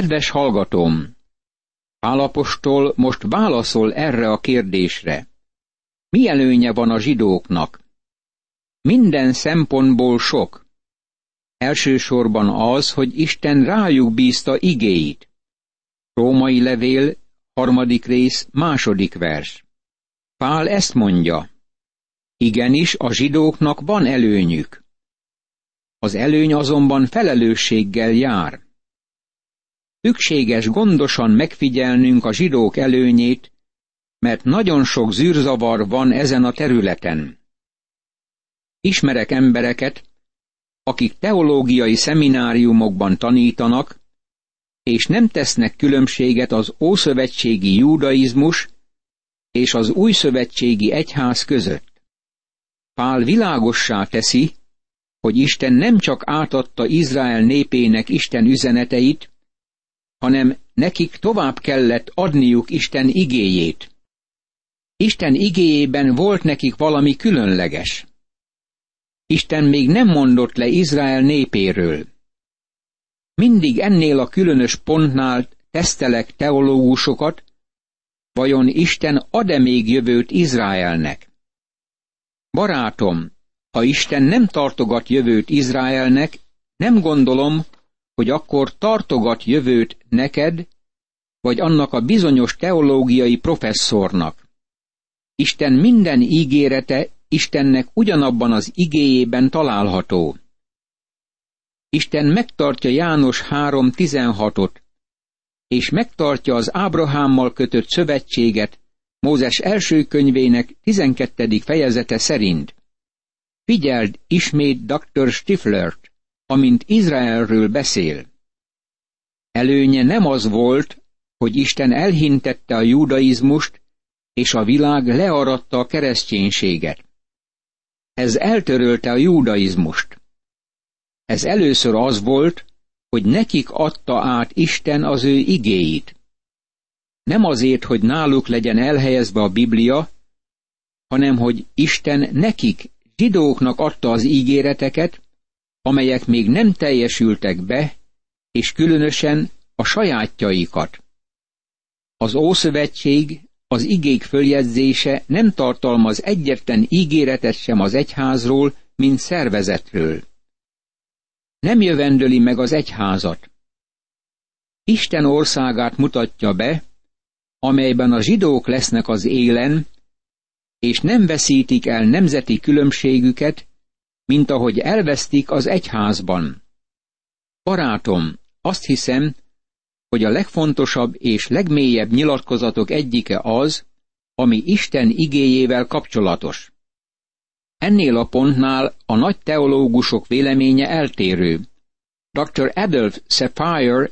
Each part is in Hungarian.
Kedves hallgatóm! Pálapostól most válaszol erre a kérdésre. Mi előnye van a zsidóknak? Minden szempontból sok. Elsősorban az, hogy Isten rájuk bízta igéit. Római levél, harmadik rész, második vers. Pál ezt mondja. Igenis, a zsidóknak van előnyük. Az előny azonban felelősséggel jár. Szükséges gondosan megfigyelnünk a zsidók előnyét, mert nagyon sok zűrzavar van ezen a területen. Ismerek embereket, akik teológiai szemináriumokban tanítanak, és nem tesznek különbséget az ószövetségi judaizmus és az újszövetségi egyház között. Pál világossá teszi, hogy Isten nem csak átadta Izrael népének Isten üzeneteit, hanem nekik tovább kellett adniuk Isten igéjét. Isten igéjében volt nekik valami különleges. Isten még nem mondott le Izrael népéről. Mindig ennél a különös pontnál tesztelek teológusokat, vajon Isten ad-e még jövőt Izraelnek? Barátom, ha Isten nem tartogat jövőt Izraelnek, nem gondolom, hogy akkor tartogat jövőt neked, vagy annak a bizonyos teológiai professzornak. Isten minden ígérete Istennek ugyanabban az igéjében található. Isten megtartja János 3.16-ot, és megtartja az Ábrahámmal kötött szövetséget Mózes első könyvének 12. fejezete szerint. Figyeld ismét dr. Stiflert, amint Izraelről beszél. Előnye nem az volt, hogy Isten elhintette a judaizmust, és a világ learatta a kereszténységet. Ez eltörölte a judaizmust. Ez először az volt, hogy nekik adta át Isten az ő igéit. Nem azért, hogy náluk legyen elhelyezve a Biblia, hanem hogy Isten nekik, zsidóknak adta az ígéreteket, amelyek még nem teljesültek be, és különösen a sajátjaikat. Az Ószövetség, az igék följegyzése nem tartalmaz egyetlen ígéretet sem az egyházról, mint szervezetről. Nem jövendöli meg az egyházat. Isten országát mutatja be, amelyben a zsidók lesznek az élen, és nem veszítik el nemzeti különbségüket, mint ahogy elvesztik az egyházban. Barátom, azt hiszem, hogy a legfontosabb és legmélyebb nyilatkozatok egyike az, ami Isten igéjével kapcsolatos. Ennél a pontnál a nagy teológusok véleménye eltérő. Dr. Adolf Sapphire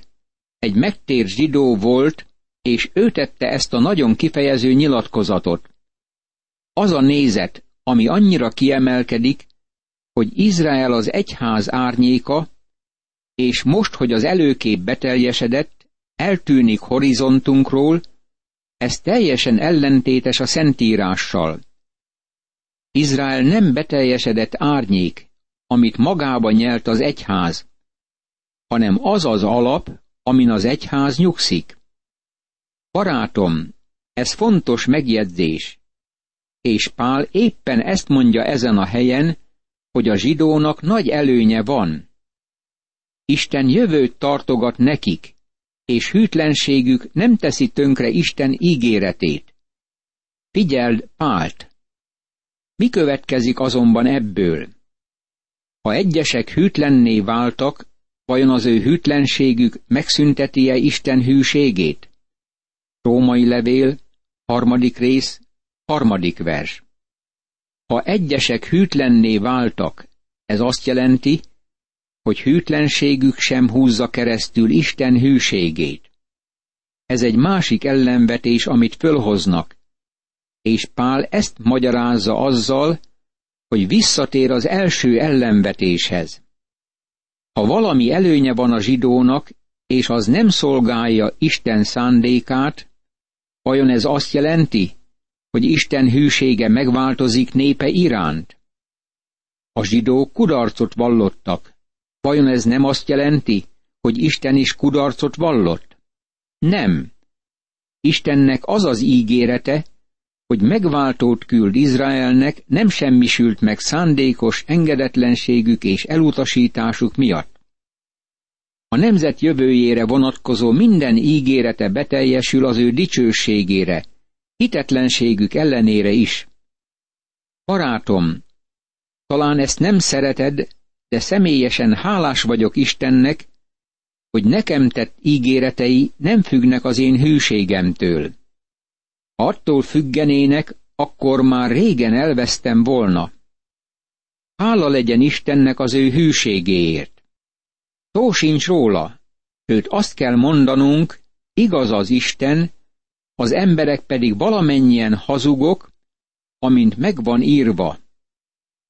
egy megtért zsidó volt, és ő tette ezt a nagyon kifejező nyilatkozatot. Az a nézet, ami annyira kiemelkedik, hogy Izrael az egyház árnyéka, és most, hogy az előkép beteljesedett, eltűnik horizontunkról, ez teljesen ellentétes a Szentírással. Izrael nem beteljesedett árnyék, amit magába nyelt az egyház, hanem az az alap, amin az egyház nyugszik. Barátom, ez fontos megjegyzés, és Pál éppen ezt mondja ezen a helyen, hogy a zsidónak nagy előnye van. Isten jövőt tartogat nekik, és hűtlenségük nem teszi tönkre Isten ígéretét. Figyeld Pált! Mi következik azonban ebből? Ha egyesek hűtlenné váltak, vajon az ő hűtlenségük megszünteti-e Isten hűségét? Római levél, harmadik rész, harmadik vers. Ha egyesek hűtlenné váltak, ez azt jelenti, hogy hűtlenségük sem húzza keresztül Isten hűségét. Ez egy másik ellenvetés, amit fölhoznak, és Pál ezt magyarázza azzal, hogy visszatér az első ellenvetéshez. Ha valami előnye van a zsidónak, és az nem szolgálja Isten szándékát, vajon ez azt jelenti, hogy Isten hűsége megváltozik népe iránt? A zsidók kudarcot vallottak. Vajon ez nem azt jelenti, hogy Isten is kudarcot vallott? Nem. Istennek az az ígérete, hogy megváltót küld Izraelnek, nem semmisült meg szándékos engedetlenségük és elutasításuk miatt. A nemzet jövőjére vonatkozó minden ígérete beteljesül az ő dicsőségére, hitetlenségük ellenére is. Barátom, talán ezt nem szereted, de személyesen hálás vagyok Istennek, hogy nekem tett ígéretei nem függnek az én hűségemtől. Ha attól függenének, akkor már régen elvesztem volna. Hála legyen Istennek az ő hűségéért. Szó sincs róla, sőt azt kell mondanunk, igaz az Isten, az emberek pedig valamennyien hazugok, amint megvan írva.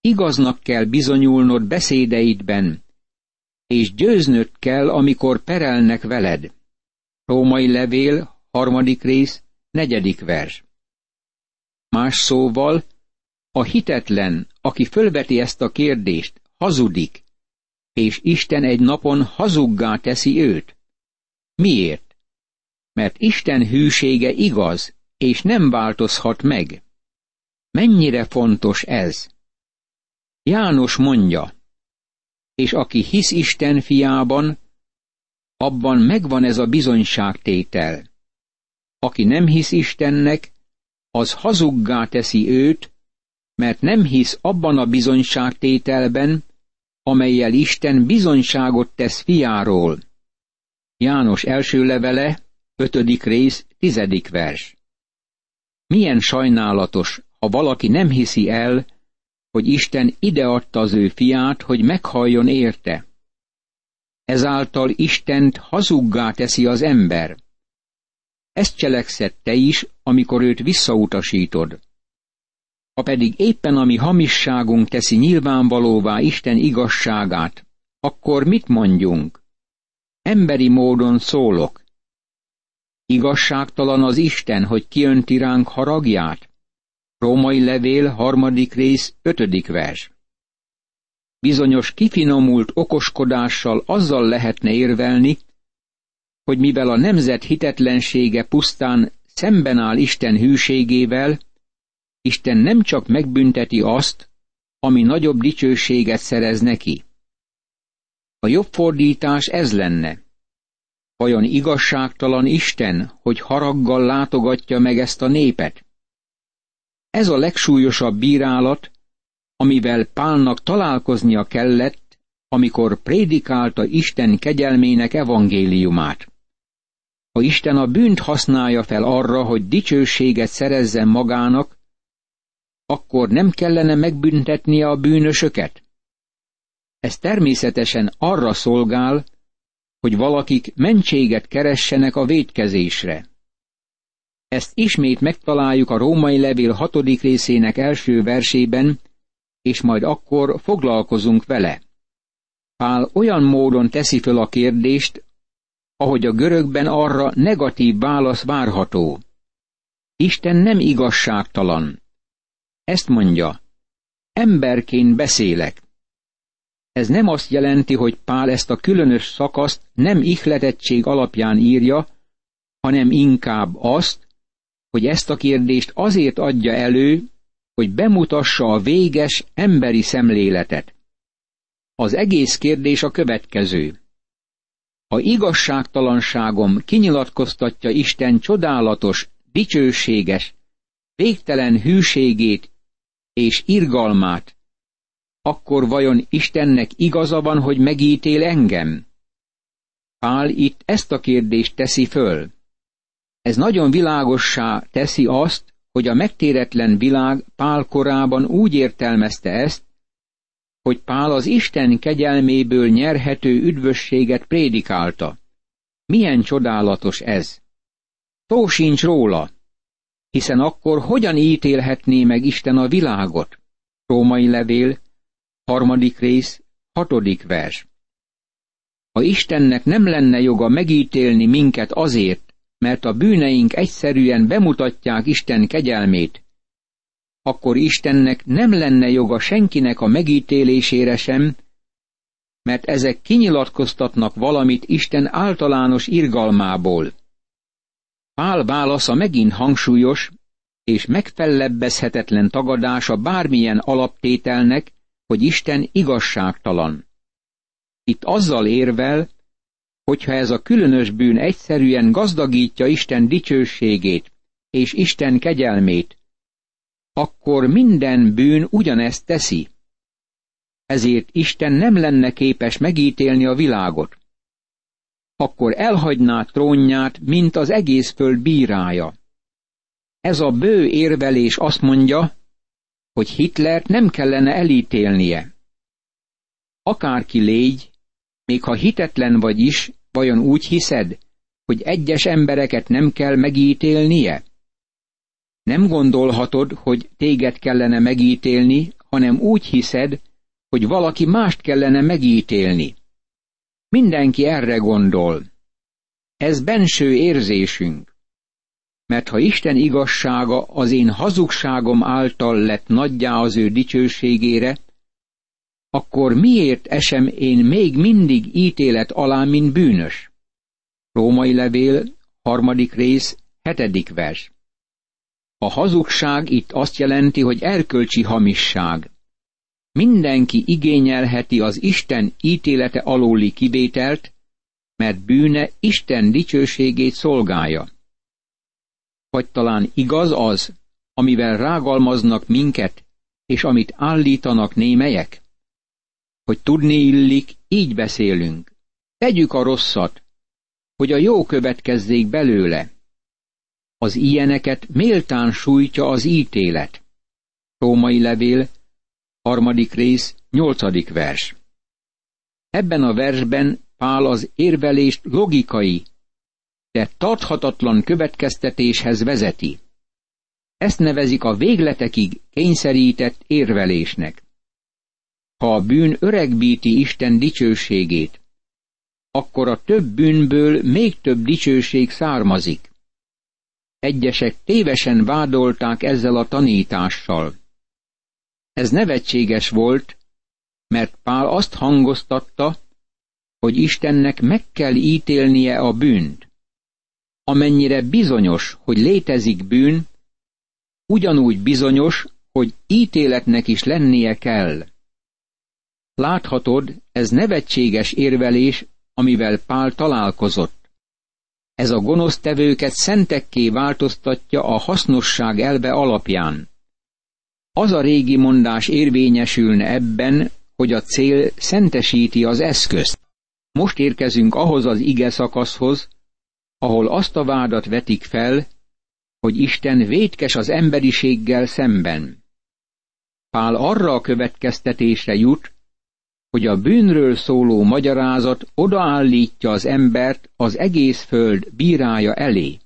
Igaznak kell bizonyulnod beszédeidben, és győznöd kell, amikor perelnek veled. Római levél, harmadik rész, negyedik vers. Más szóval, a hitetlen, aki fölveti ezt a kérdést, hazudik, és Isten egy napon hazuggá teszi őt. Miért? Mert Isten hűsége igaz, és nem változhat meg. Mennyire fontos ez? János mondja, és aki hisz Isten fiában, abban megvan ez a bizonyságtétel. Aki nem hisz Istennek, az hazuggá teszi őt, mert nem hisz abban a bizonyságtételben, amelyel Isten bizonyságot tesz fiáról. János első levele, ötödik rész, tizedik vers. Milyen sajnálatos, ha valaki nem hiszi el, hogy Isten ideadta az ő fiát, hogy meghalljon érte. Ezáltal Istent hazuggá teszi az ember. Ezt cselekszett te is, amikor őt visszautasítod. Ha pedig éppen a mi hamisságunk teszi nyilvánvalóvá Isten igazságát, akkor mit mondjunk? Emberi módon szólok. Igazságtalan az Isten, hogy kiönti ránk haragját? Római levél, harmadik rész, ötödik vers. Bizonyos kifinomult okoskodással azzal lehetne érvelni, hogy mivel a nemzet hitetlensége pusztán szemben áll Isten hűségével, Isten nem csak megbünteti azt, ami nagyobb dicsőséget szerez neki. A jobb fordítás ez lenne. Vajon igazságtalan Isten, hogy haraggal látogatja meg ezt a népet? Ez a legsúlyosabb bírálat, amivel Pálnak találkoznia kellett, amikor prédikálta Isten kegyelmének evangéliumát. Ha Isten a bűnt használja fel arra, hogy dicsőséget szerezzen magának, akkor nem kellene megbüntetnie a bűnösöket? Ez természetesen arra szolgál, hogy valakik mentséget keressenek a védkezésre. Ezt ismét megtaláljuk a római levél hatodik részének első versében, és majd akkor foglalkozunk vele. Pál olyan módon teszi föl a kérdést, ahogy a görögben arra negatív válasz várható. Isten nem igazságtalan. Ezt mondja, emberként beszélek. Ez nem azt jelenti, hogy Pál ezt a különös szakaszt nem ihletettség alapján írja, hanem inkább azt, hogy ezt a kérdést azért adja elő, hogy bemutassa a véges emberi szemléletet. Az egész kérdés a következő. Ha igazságtalanságom kinyilatkoztatja Isten csodálatos, dicsőséges, végtelen hűségét és irgalmát, akkor vajon Istennek igaza van, hogy megítél engem? Pál itt ezt a kérdést teszi föl. Ez nagyon világossá teszi azt, hogy a megtéretlen világ Pál korában úgy értelmezte ezt, hogy Pál az Isten kegyelméből nyerhető üdvösséget prédikálta. Milyen csodálatos ez! Tó sincs róla, hiszen akkor hogyan ítélhetné meg Isten a világot? Római levél, harmadik rész, hatodik vers. Ha Istennek nem lenne joga megítélni minket azért, mert a bűneink egyszerűen bemutatják Isten kegyelmét, akkor Istennek nem lenne joga senkinek a megítélésére sem, mert ezek kinyilatkoztatnak valamit Isten általános irgalmából. Pál válasza megint hangsúlyos, és megfellebbezhetetlen tagadása bármilyen alaptételnek, hogy Isten igazságtalan. Itt azzal érvel, hogyha ez a különös bűn egyszerűen gazdagítja Isten dicsőségét és Isten kegyelmét, akkor minden bűn ugyanezt teszi. Ezért Isten nem lenne képes megítélni a világot. Akkor elhagyná trónját, mint az egész föld bírája. Ez a bő érvelés azt mondja, hogy Hitlert nem kellene elítélnie. Akárki légy, még ha hitetlen vagy is, vajon úgy hiszed, hogy egyes embereket nem kell megítélnie? Nem gondolhatod, hogy téged kellene megítélni, hanem úgy hiszed, hogy valaki mást kellene megítélni. Mindenki erre gondol. Ez benső érzésünk. Mert ha Isten igazsága az én hazugságom által lett nagyjá az ő dicsőségére, akkor miért esem én még mindig ítélet alá, mint bűnös? Római levél, harmadik rész, hetedik vers. A hazugság itt azt jelenti, hogy erkölcsi hamisság. Mindenki igényelheti az Isten ítélete alóli kivételt, mert bűne Isten dicsőségét szolgálja. Vagy talán igaz az, amivel rágalmaznak minket, és amit állítanak némelyek? Hogy tudni illik, így beszélünk. Tegyük a rosszat, hogy a jó következzék belőle. Az ilyeneket méltán sújtja az ítélet. Római levél, harmadik rész, nyolcadik vers. Ebben a versben Pál az érvelést logikai, de tarthatatlan következtetéshez vezeti. Ezt nevezik a végletekig kényszerített érvelésnek. Ha a bűn öregbíti Isten dicsőségét, akkor a több bűnből még több dicsőség származik. Egyesek tévesen vádolták ezzel a tanítással. Ez nevetséges volt, mert Pál azt hangoztatta, hogy Istennek meg kell ítélnie a bűnt. Amennyire bizonyos, hogy létezik bűn, ugyanúgy bizonyos, hogy ítéletnek is lennie kell. Láthatod, ez nevetséges érvelés, amivel Pál találkozott. Ez a gonosz tevőket szentekké változtatja a hasznosság elve alapján. Az a régi mondás érvényesülne ebben, hogy a cél szentesíti az eszközt. Most érkezünk ahhoz az ige szakaszhoz, ahol azt a vádat vetik fel, hogy Isten vétkes az emberiséggel szemben. Pál arra a következtetésre jut, hogy a bűnről szóló magyarázat odaállítja az embert az egész föld bírája elé.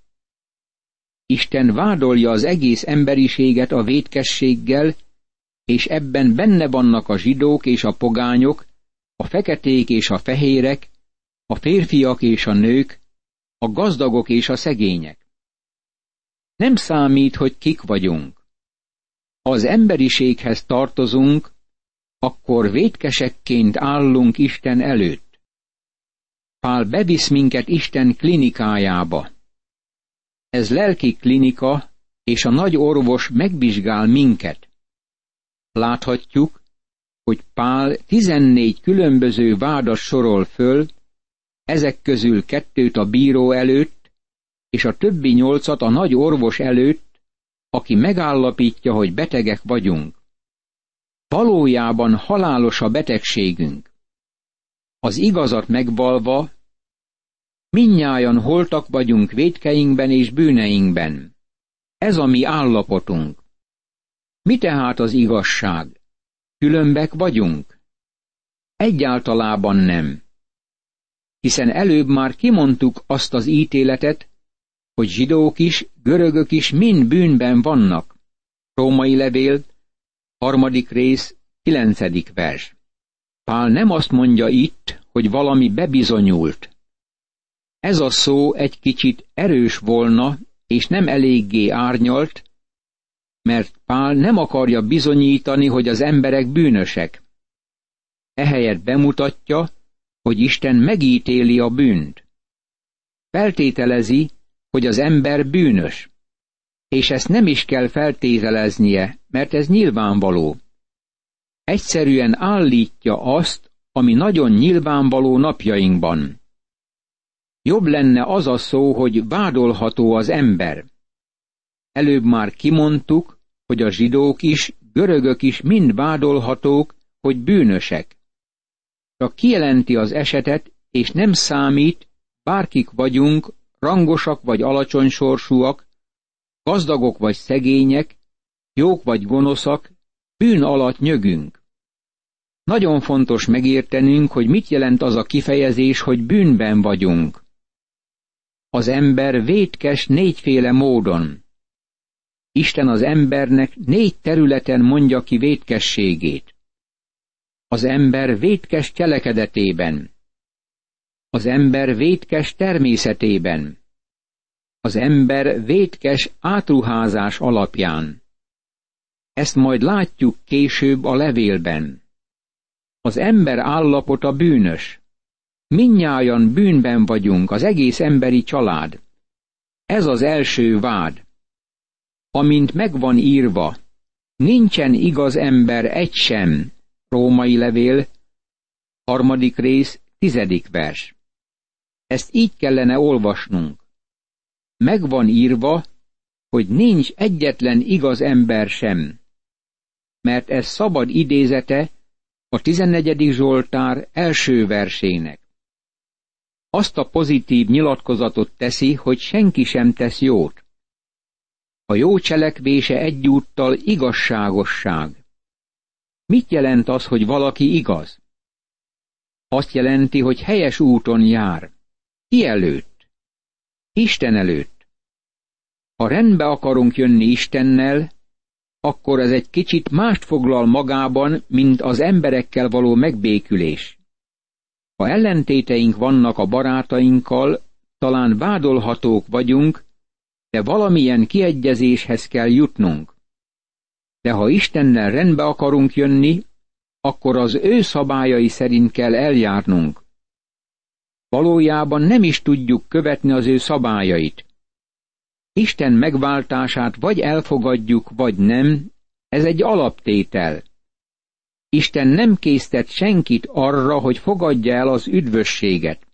Isten vádolja az egész emberiséget a vétkességgel, és ebben benne vannak a zsidók és a pogányok, a feketék és a fehérek, a férfiak és a nők, a gazdagok és a szegények. Nem számít, hogy kik vagyunk. Ha az emberiséghez tartozunk, akkor védkesekként állunk Isten előtt. Pál bevisz minket Isten klinikájába. Ez lelki klinika, és a nagy orvos megvizsgál minket. Láthatjuk, hogy Pál tizennégy különböző vádat sorol föl, ezek közül kettőt a bíró előtt, és a többi nyolcat a nagy orvos előtt, aki megállapítja, hogy betegek vagyunk. Valójában halálos a betegségünk. Az igazat megvalva, minnyájan holtak vagyunk védkeinkben és bűneinkben. Ez a mi állapotunk. Mi tehát az igazság? Különbek vagyunk? Egyáltalában nem. Hiszen előbb már kimondtuk azt az ítéletet, hogy zsidók is, görögök is mind bűnben vannak. Római levél, Harmadik rész, kilencedik vers. Pál nem azt mondja itt, hogy valami bebizonyult. Ez a szó egy kicsit erős volna, és nem eléggé árnyalt, mert Pál nem akarja bizonyítani, hogy az emberek bűnösek. ehelyett bemutatja, hogy Isten megítéli a bűnt. Feltételezi, hogy az ember bűnös. És ezt nem is kell feltételeznie, mert ez nyilvánvaló. Egyszerűen állítja azt, ami nagyon nyilvánvaló napjainkban. Jobb lenne az a szó, hogy vádolható az ember. Előbb már kimondtuk, hogy a zsidók is, görögök is mind vádolhatók, hogy bűnösek. Csak kijelenti az esetet, és nem számít, bárkik vagyunk, rangosak vagy alacsony sorsúak, gazdagok vagy szegények, jók vagy gonoszak, bűn alatt nyögünk. Nagyon fontos megértenünk, hogy mit jelent az a kifejezés, hogy bűnben vagyunk. Az ember vétkes négyféle módon. Isten az embernek négy területen mondja ki vétkességét. Az ember vétkes cselekedetében. Az ember vétkes természetében. Az ember vétkes átruházás alapján. Ezt majd látjuk később a levélben. Az ember állapota bűnös. Minnyájan bűnben vagyunk, az egész emberi család. Ez az első vád. Amint megvan írva, nincsen igaz ember egy sem, római levél, harmadik rész, tizedik vers. Ezt így kellene olvasnunk. Megvan írva, hogy nincs egyetlen igaz ember sem, mert ez szabad idézete a 14. Zsoltár első versének. Azt a pozitív nyilatkozatot teszi, hogy senki sem tesz jót. A jó cselekvése egyúttal igazságosság. Mit jelent az, hogy valaki igaz? Azt jelenti, hogy helyes úton jár. Ki előtt? Isten előtt. Ha rendbe akarunk jönni Istennel, akkor ez egy kicsit mást foglal magában, mint az emberekkel való megbékülés. Ha ellentéteink vannak a barátainkkal, talán vádolhatók vagyunk, de valamilyen kiegyezéshez kell jutnunk. De ha Istennel rendbe akarunk jönni, akkor az ő szabályai szerint kell eljárnunk. Valójában nem is tudjuk követni az ő szabályait. Isten megváltását vagy elfogadjuk, vagy nem, ez egy alaptétel. Isten nem késztet senkit arra, hogy fogadja el az üdvösséget.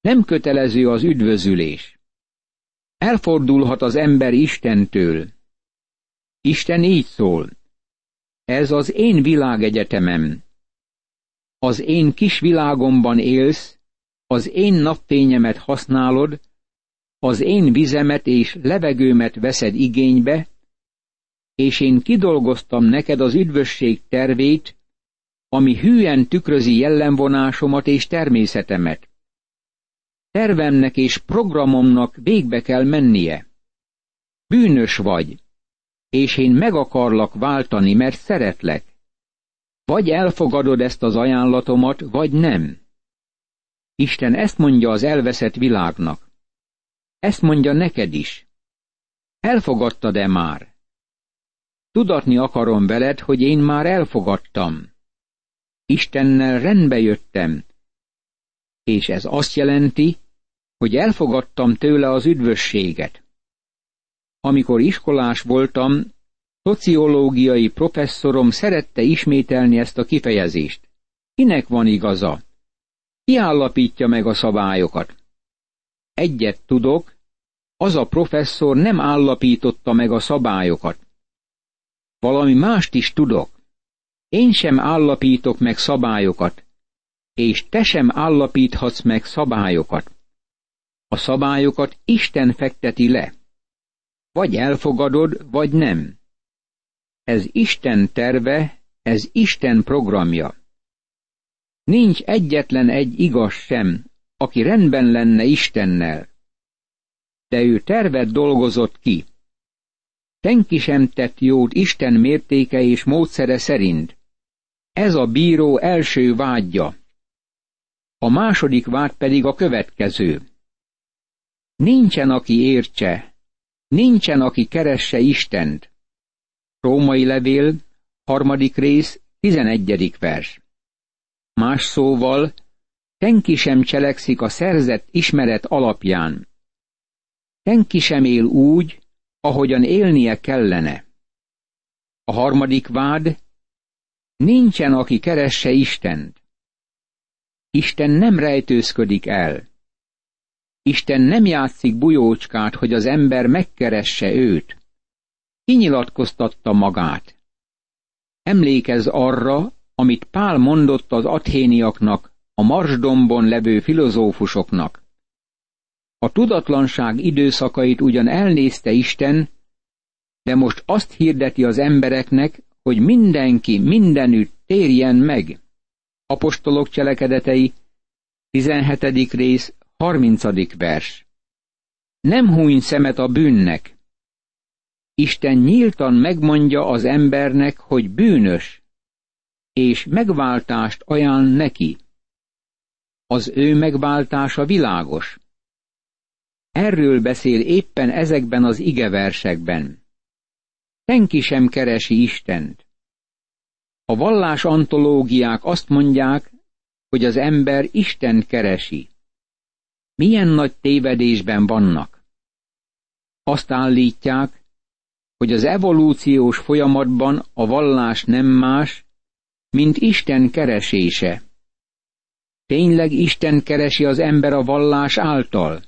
Nem kötelező az üdvözülés. Elfordulhat az ember Istentől. Isten így szól. Ez az én világegyetemem. Az én kis világomban élsz, az én napfényemet használod, az én vizemet és levegőmet veszed igénybe, és én kidolgoztam neked az üdvösség tervét, ami hűen tükrözi jellemvonásomat és természetemet. Tervemnek és programomnak végbe kell mennie. Bűnös vagy, és én meg akarlak váltani, mert szeretlek. Vagy elfogadod ezt az ajánlatomat, vagy nem. Isten ezt mondja az elveszett világnak. Ezt mondja neked is. Elfogadtad-e már? Tudatni akarom veled, hogy én már elfogadtam. Istennel rendbe jöttem, és ez azt jelenti, hogy elfogadtam tőle az üdvösséget. Amikor iskolás voltam, szociológiai professzorom szerette ismételni ezt a kifejezést. Kinek van igaza? Ki állapítja meg a szabályokat? Egyet tudok, az a professzor nem állapította meg a szabályokat. Valami mást is tudok. Én sem állapítok meg szabályokat, és te sem állapíthatsz meg szabályokat. A szabályokat Isten fekteti le. Vagy elfogadod, vagy nem. Ez Isten terve, ez Isten programja. Nincs egyetlen egy igaz sem, aki rendben lenne Istennel. De ő tervet dolgozott ki. Senki sem tett jót Isten mértéke és módszere szerint. Ez a bíró első vágyja. A második vád pedig a következő. Nincsen, aki értse, nincsen, aki keresse Istent. Római levél, harmadik rész, tizenegyedik vers. Más szóval, senki sem cselekszik a szerzett ismeret alapján. Senki sem él úgy, ahogyan élnie kellene. A harmadik vád, nincsen, aki keresse Istent. Isten nem rejtőzködik el. Isten nem játszik bujócskát, hogy az ember megkeresse őt. Kinyilatkoztatta magát. Emlékezz arra, amit Pál mondott az athéniaknak, a marsdombon levő filozófusoknak. A tudatlanság időszakait ugyan elnézte Isten, de most azt hirdeti az embereknek, hogy mindenki mindenütt térjen meg. Apostolok cselekedetei, 17. rész, 30. vers. Nem húny szemet a bűnnek. Isten nyíltan megmondja az embernek, hogy bűnös, és megváltást ajánl neki. Az ő megváltása világos. Erről beszél éppen ezekben az igeversekben. Senki sem keresi Istent. A vallás antológiák azt mondják, hogy az ember Isten keresi. Milyen nagy tévedésben vannak? Azt állítják, hogy az evolúciós folyamatban a vallás nem más, mint Isten keresése. Tényleg Isten keresi az ember a vallás által?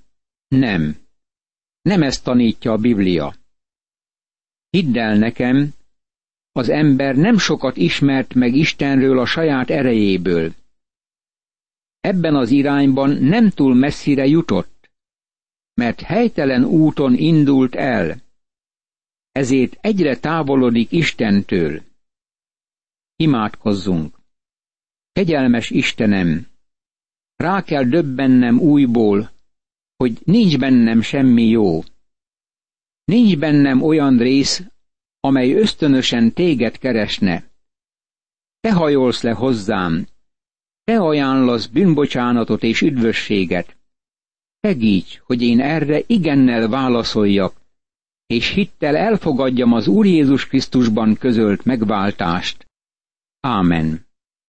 Nem. Nem ezt tanítja a Biblia. Hidd el nekem, az ember nem sokat ismert meg Istenről a saját erejéből. Ebben az irányban nem túl messzire jutott, mert helytelen úton indult el. Ezért egyre távolodik Istentől. Imádkozzunk! Kegyelmes Istenem! Rá kell döbbennem újból, hogy nincs bennem semmi jó. Nincs bennem olyan rész, amely ösztönösen téged keresne. Te hajolsz le hozzám, te ajánlasz bűnbocsánatot és üdvösséget. Segíts, hogy én erre igennel válaszoljak, és hittel elfogadjam az Úr Jézus Krisztusban közölt megváltást. Ámen.